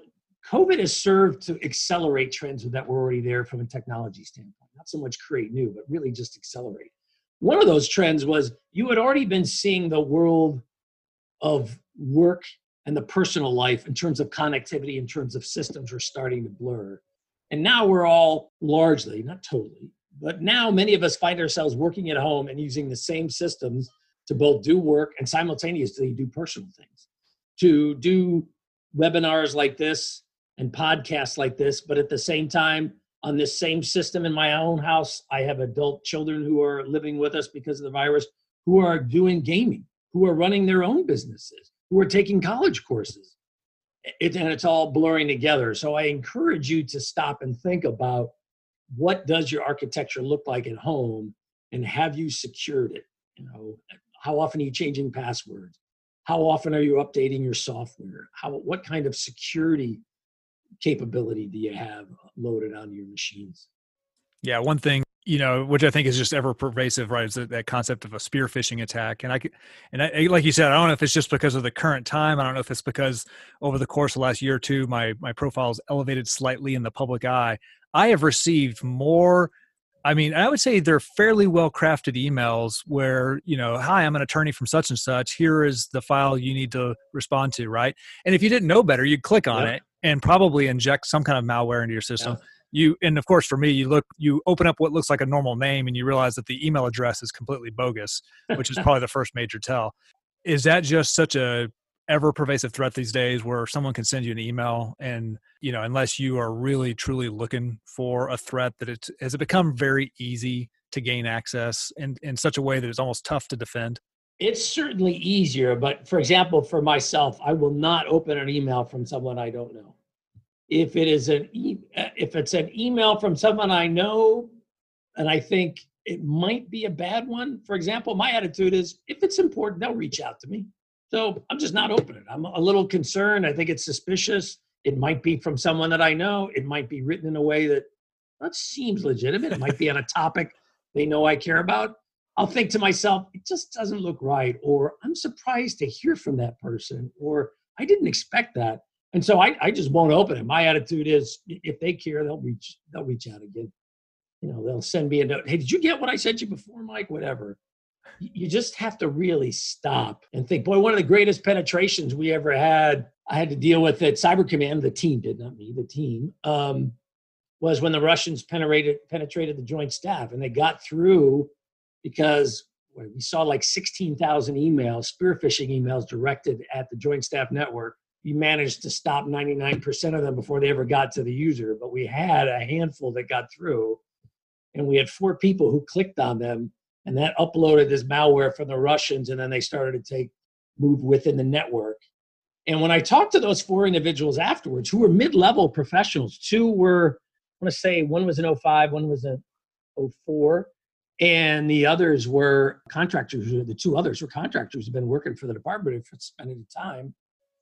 Speaker 6: COVID has served to accelerate trends that were already there from a technology standpoint, not so much create new, but really just accelerate. One of those trends was you had already been seeing the world of work and the personal life in terms of connectivity, in terms of systems were starting to blur. And now we're all largely, not totally, but now many of us find ourselves working at home and using the same systems to both do work and simultaneously do personal things, to do webinars like this and podcasts like this, but at the same time, on this same system in my own house, I have adult children who are living with us because of the virus who are doing gaming, who are running their own businesses, who are taking college courses. It, and it's all blurring together. So I encourage you to stop and think about what does your architecture look like at home and have you secured it? You know, how often are you changing passwords? How often are you updating your software? How, what kind of security capability do you have loaded on your machines?
Speaker 5: Yeah, one thing you know, which I think is just ever pervasive, right? Is that, that concept of a spear phishing attack? And I, and I, like you said, I don't know if it's just because of the current time. I don't know if it's because over the course of the last year or two, my my profile is elevated slightly in the public eye. I have received more. I mean, I would say they're fairly well crafted emails where you know, hi, I'm an attorney from such and such. Here is the file you need to respond to, right? And if you didn't know better, you'd click on yeah. it, and probably inject some kind of malware into your system. Yeah. You and of course for me, you look you open up what looks like a normal name and you realize that the email address is completely bogus, which is probably the first major tell. Is that just such a ever pervasive threat these days where someone can send you an email and you know unless you are really truly looking for a threat that it has it become very easy to gain access in, in such a way that it's almost tough to defend
Speaker 6: it's certainly easier. But for example, for myself, I will not open an email from someone I don't know. If it is an e- uh, if it's an email from someone I know, and I think it might be a bad one. For example, my attitude is if it's important, they'll reach out to me. So I'm just not opening. I'm a little concerned. I think it's suspicious. It might be from someone that I know. It might be written in a way that that seems legitimate. It might be on a topic they know I care about. I'll think to myself, it just doesn't look right, or I'm surprised to hear from that person, or I didn't expect that. And so I, I just won't open it. My attitude is if they care, they'll reach, they'll reach out again. You know, they'll send me a note. Hey, did you get what I sent you before, Mike? Whatever. You just have to really stop and think. Boy, one of the greatest penetrations we ever had, I had to deal with it. Cyber Command, the team did not me, the team, um, was when the Russians penetrated penetrated the Joint Staff and they got through because we saw like 16,000 emails, spear phishing emails directed at the Joint Staff Network. We managed to stop 99% of them before they ever got to the user, but we had a handful that got through, and we had four people who clicked on them, and that uploaded this malware from the Russians, and then they started to take move within the network. And when I talked to those four individuals afterwards, who were mid-level professionals, two were, I want to say one was an 05, one was an 04, and the others were contractors. The two others were contractors who've been working for the department for spending time.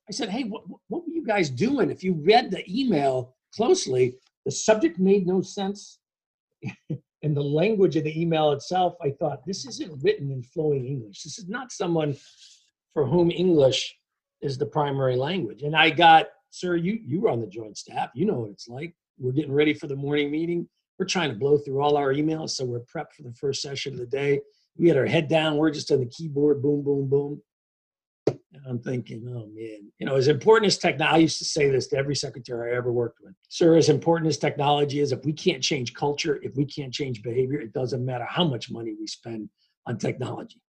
Speaker 6: I said, "Hey, what, what were you guys doing? If you read the email closely, the subject made no sense, and the language of the email itself. I thought this isn't written in flowing English. This is not someone for whom English is the primary language." And I got, "Sir, you you were on the joint staff. You know what it's like. We're getting ready for the morning meeting." we're trying to blow through all our emails, so we're prepped for the first session of the day. We had our head down, we're just on the keyboard, boom, boom, boom. And I'm thinking, oh man, you know, as important as technology, I used to say this to every secretary I ever worked with, sir, as important as technology is, if we can't change culture, if we can't change behavior, it doesn't matter how much money we spend on technology.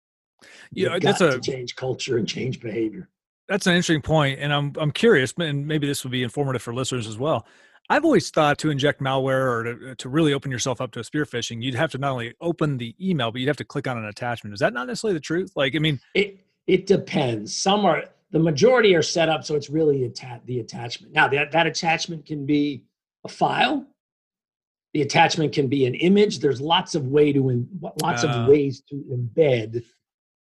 Speaker 6: Yeah, You've that's a change culture and change behavior.
Speaker 5: That's an interesting point, and I'm I'm curious, and maybe this would be informative for listeners as well. I've always thought to inject malware or to, uh, to really open yourself up to a spear phishing, you'd have to not only open the email, but you'd have to click on an attachment. Is that not necessarily the truth? Like, I mean,
Speaker 6: it it depends. Some are the majority are set up so it's really atta- the attachment. Now that that attachment can be a file. The attachment can be an image. There's lots of way to in, lots uh, of ways to embed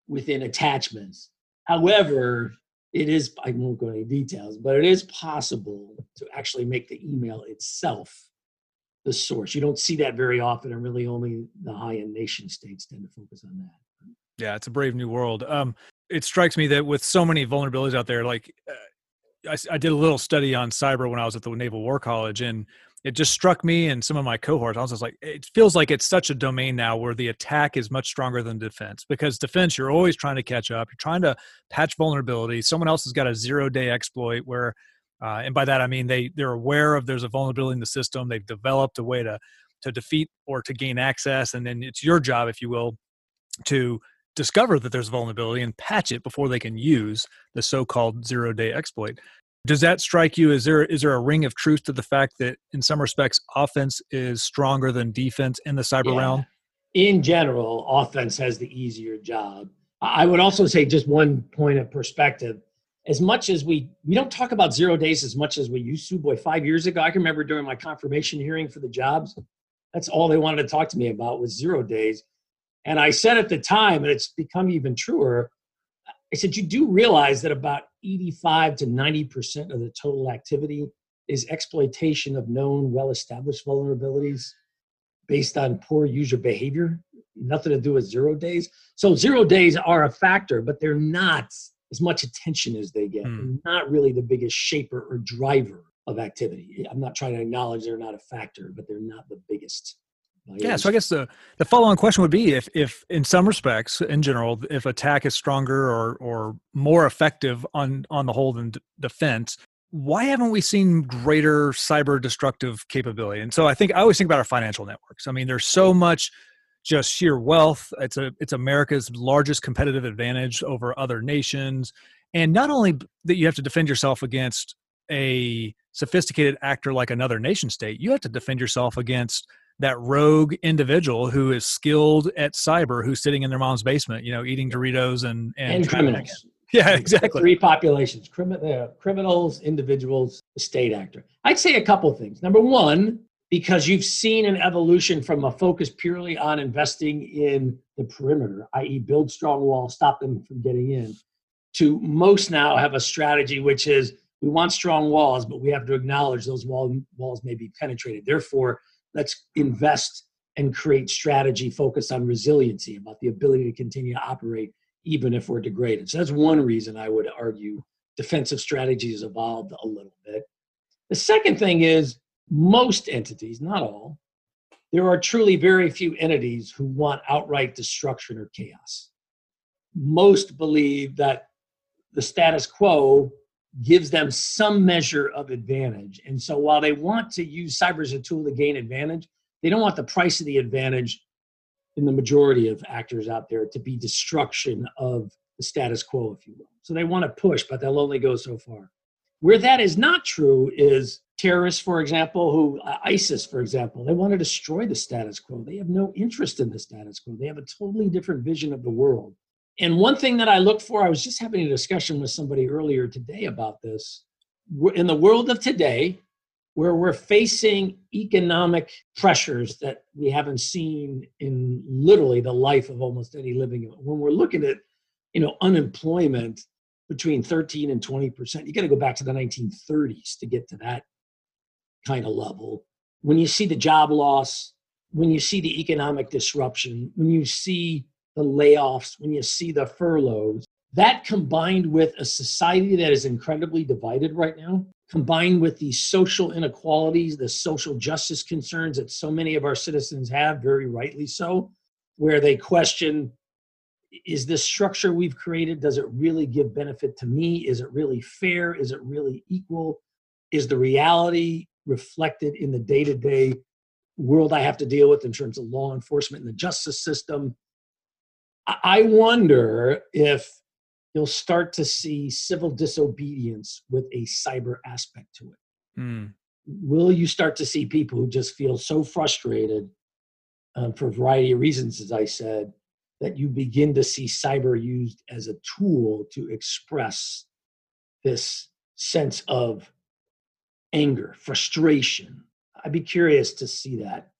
Speaker 6: within attachments. However, it is, I won't go into details, but it is possible to actually make the email itself the source. You don't see that very often, and really only the high end nation states tend to focus on that.
Speaker 5: Yeah, it's a brave new world. Um, it strikes me that with so many vulnerabilities out there, like uh, I, I, did a little study on cyber when I was at the Naval War College, and it just struck me and some of my cohorts. I was just like, it feels like it's such a domain now where the attack is much stronger than defense because defense, you're always trying to catch up. You're trying to patch vulnerability. Someone else has got a zero day exploit where, uh, and by that I mean they they're aware of there's a vulnerability in the system. They've developed a way to to defeat or to gain access, and then it's your job, if you will, to discover that there's vulnerability and patch it before they can use the so-called zero-day exploit. Does that strike you? Is there is there a ring of truth to the fact that in some respects offense is stronger than defense in the cyber yeah. realm?
Speaker 6: In general, offense has the easier job. I would also say just one point of perspective. As much as we we don't talk about zero days as much as we used to. Boy, five years ago, I can remember during my confirmation hearing for the jobs, that's all they wanted to talk to me about was zero days. And I said at the time, and it's become even truer, I said, You do realize that about 85 to 90% of the total activity is exploitation of known, well established vulnerabilities based on poor user behavior, nothing to do with zero days. So, zero days are a factor, but they're not as much attention as they get, mm. not really the biggest shaper or driver of activity. I'm not trying to acknowledge they're not a factor, but they're not the biggest
Speaker 5: yeah, so I guess the, the follow on question would be if, if, in some respects, in general, if attack is stronger or, or more effective on, on the whole than d- defense, why haven't we seen greater cyber destructive capability? And so I think I always think about our financial networks. I mean, there's so much just sheer wealth. It's a it's America's largest competitive advantage over other nations. And not only that you have to defend yourself against a sophisticated actor like another nation state, you have to defend yourself against that rogue individual who is skilled at cyber who's sitting in their mom's basement, you know, eating Doritos and and, and criminals. Yeah, exactly.
Speaker 6: Three populations: crimin- uh, criminals, individuals, state actor. I'd say a couple of things. Number one, because you've seen an evolution from a focus purely on investing in the perimeter, i.e., build strong walls, stop them from getting in, to most now have a strategy which is we want strong walls, but we have to acknowledge those wall, walls may be penetrated. Therefore, let's invest and create strategy focused on resiliency, about the ability to continue to operate even if we're degraded. So that's one reason I would argue defensive strategy has evolved a little bit. The second thing is most entities, not all, there are truly very few entities who want outright destruction or chaos. Most believe that the status quo gives them some measure of advantage. And so while they want to use cyber as a tool to gain advantage, they don't want the price of the advantage in the majority of actors out there to be destruction of the status quo, if you will. So they want to push, but they'll only go so far. Where that is not true is terrorists, for example, who uh, ISIS, for example, they want to destroy the status quo. They have no interest in the status quo. They have a totally different vision of the world and one thing that I look for, I was just having a discussion with somebody earlier today about this. In the world of today, where we're facing economic pressures that we haven't seen in literally the life of almost any living, when we're looking at you know unemployment between 13 and 20 percent, you got to go back to the 1930s to get to that kind of level. When you see the job loss, when you see the economic disruption, when you see the layoffs, when you see the furloughs, that combined with a society that is incredibly divided right now, combined with the social inequalities, the social justice concerns that so many of our citizens have, very rightly so, where they question is this structure we've created, does it really give benefit to me? Is it really fair? Is it really equal? Is the reality reflected in the day to day world I have to deal with in terms of law enforcement and the justice system? I wonder if you'll start to see civil disobedience with a cyber aspect to it. Mm. Will you start to see people who just feel so frustrated um, for a variety of reasons, as I said, that you begin to see cyber used as a tool to express this sense of anger, frustration? I'd be curious to see that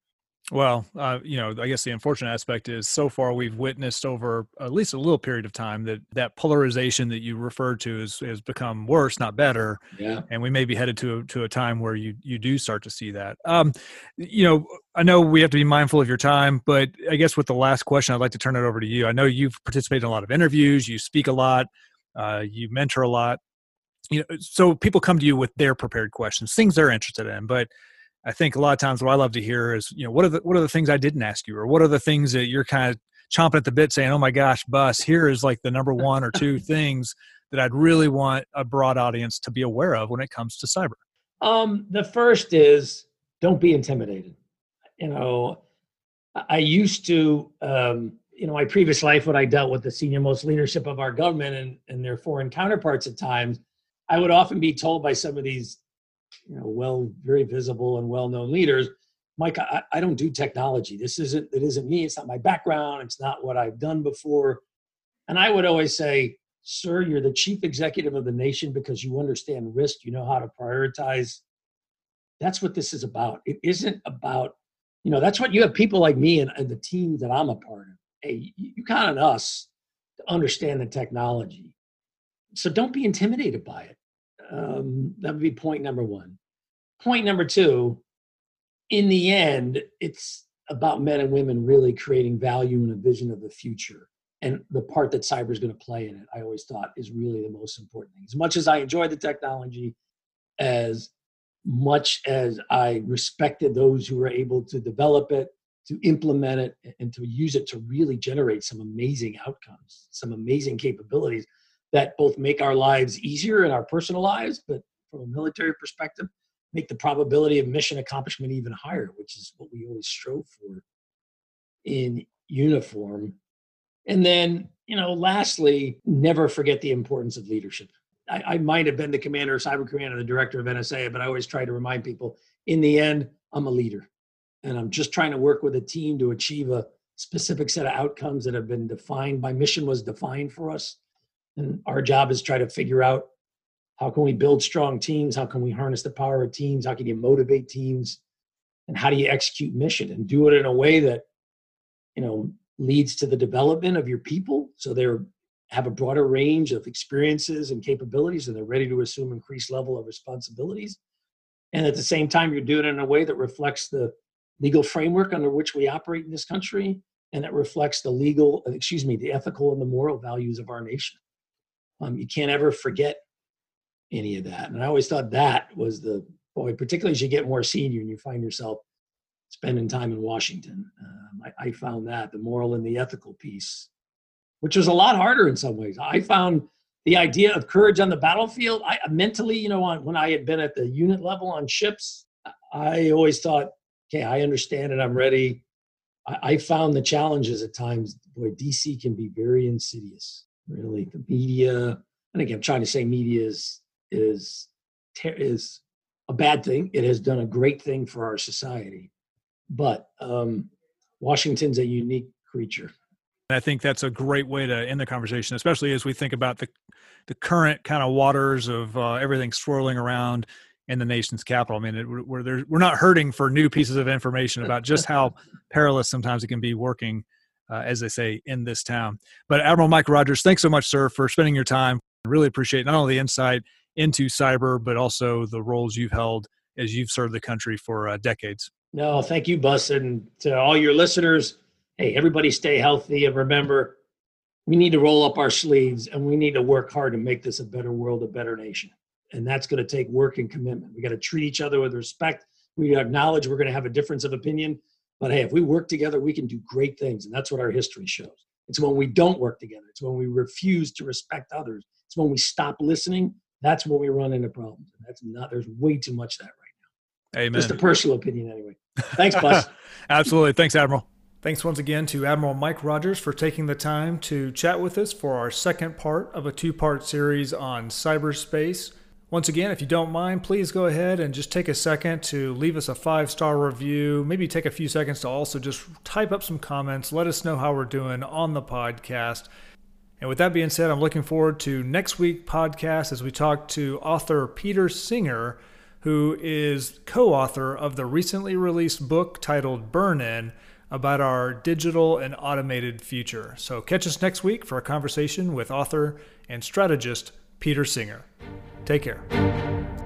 Speaker 5: well, uh, you know, I guess the unfortunate aspect is so far we've witnessed over at least a little period of time that that polarization that you referred to is, has become worse, not better. Yeah. And we may be headed to a, to a time where you you do start to see that. Um, you know, I know we have to be mindful of your time, but I guess with the last question, I'd like to turn it over to you. I know you've participated in a lot of interviews, you speak a lot, uh, you mentor a lot. You know, so people come to you with their prepared questions, things they're interested in, but I think a lot of times what I love to hear is, you know, what are the what are the things I didn't ask you, or what are the things that you're kind of chomping at the bit, saying, "Oh my gosh, bus, here is like the number one or two things that I'd really want a broad audience to be aware of when it comes to cyber."
Speaker 6: Um, the first is don't be intimidated. You know, I used to, um, you know, my previous life when I dealt with the senior most leadership of our government and, and their foreign counterparts at times, I would often be told by some of these you know, well, very visible and well-known leaders. Mike, I, I don't do technology. This isn't it isn't me. It's not my background. It's not what I've done before. And I would always say, sir, you're the chief executive of the nation because you understand risk. You know how to prioritize. That's what this is about. It isn't about, you know, that's what you have people like me and, and the team that I'm a part of. Hey, you, you count on us to understand the technology. So don't be intimidated by it. Um, that would be point number one. Point number two, in the end, it's about men and women really creating value and a vision of the future. And the part that cyber is going to play in it, I always thought, is really the most important thing. As much as I enjoyed the technology, as much as I respected those who were able to develop it, to implement it, and to use it to really generate some amazing outcomes, some amazing capabilities, that both make our lives easier in our personal lives, but from a military perspective, make the probability of mission accomplishment even higher, which is what we always strove for in uniform. And then, you know, lastly, never forget the importance of leadership. I, I might have been the commander of cyber command or the director of NSA, but I always try to remind people in the end, I'm a leader and I'm just trying to work with a team to achieve a specific set of outcomes that have been defined. My mission was defined for us and our job is try to figure out how can we build strong teams? How can we harness the power of teams? How can you motivate teams? And how do you execute mission and do it in a way that, you know, leads to the development of your people so they have a broader range of experiences and capabilities and they're ready to assume increased level of responsibilities and at the same time you're doing it in a way that reflects the legal framework under which we operate in this country and that reflects the legal excuse me the ethical and the moral values of our nation um, you can't ever forget any of that. And I always thought that was the boy, particularly as you get more senior and you find yourself spending time in Washington. Um, I, I, found that the moral and the ethical piece, which was a lot harder in some ways. I found the idea of courage on the battlefield. I mentally, you know, on, when I had been at the unit level on ships, I always thought, okay, I understand it. I'm ready. I, I found the challenges at times. Boy, DC can be very insidious really the media and again i'm trying to say media is is is a bad thing it has done a great thing for our society but um, washington's a unique creature
Speaker 5: I think that's a great way to end the conversation, especially as we think about the the current kind of waters of uh, everything swirling around in the nation's capital. I mean, it, we're we're not hurting for new pieces of information about just how perilous sometimes it can be working uh, as they say in this town. But Admiral Mike Rogers, thanks so much, sir, for spending your time. really appreciate not only the insight into cyber, but also the roles you've held as you've served the country for uh, decades.
Speaker 6: No, thank you, Bus, and to all your listeners. Hey, everybody, stay healthy and remember, we need to roll up our sleeves and we need to work hard to make this a better world, a better nation. And that's going to take work and commitment. We got to treat each other with respect. We acknowledge we're going to have a difference of opinion but hey, if we work together, we can do great things. And that's what our history shows. It's when we don't work together, it's when we refuse to respect others, it's when we stop listening. That's when we run into problems. And that's not, there's way too much of that right
Speaker 5: now. Amen.
Speaker 6: Just a personal opinion, anyway. Thanks, boss.
Speaker 5: Absolutely. Thanks, Admiral.
Speaker 7: Thanks once again to Admiral Mike Rogers for taking the time to chat with us for our second part of a two part series on cyberspace. Once again, if you don't mind, please go ahead and just take a second to leave us a five star review. Maybe take a few seconds to also just type up some comments. Let us know how we're doing on the podcast. And with that being said, I'm looking forward to next week' podcast as we talk to author Peter Singer, who is co author of the recently released book titled Burn In about our digital and automated future. So catch us next week for a conversation with author and strategist Peter Singer. Take care.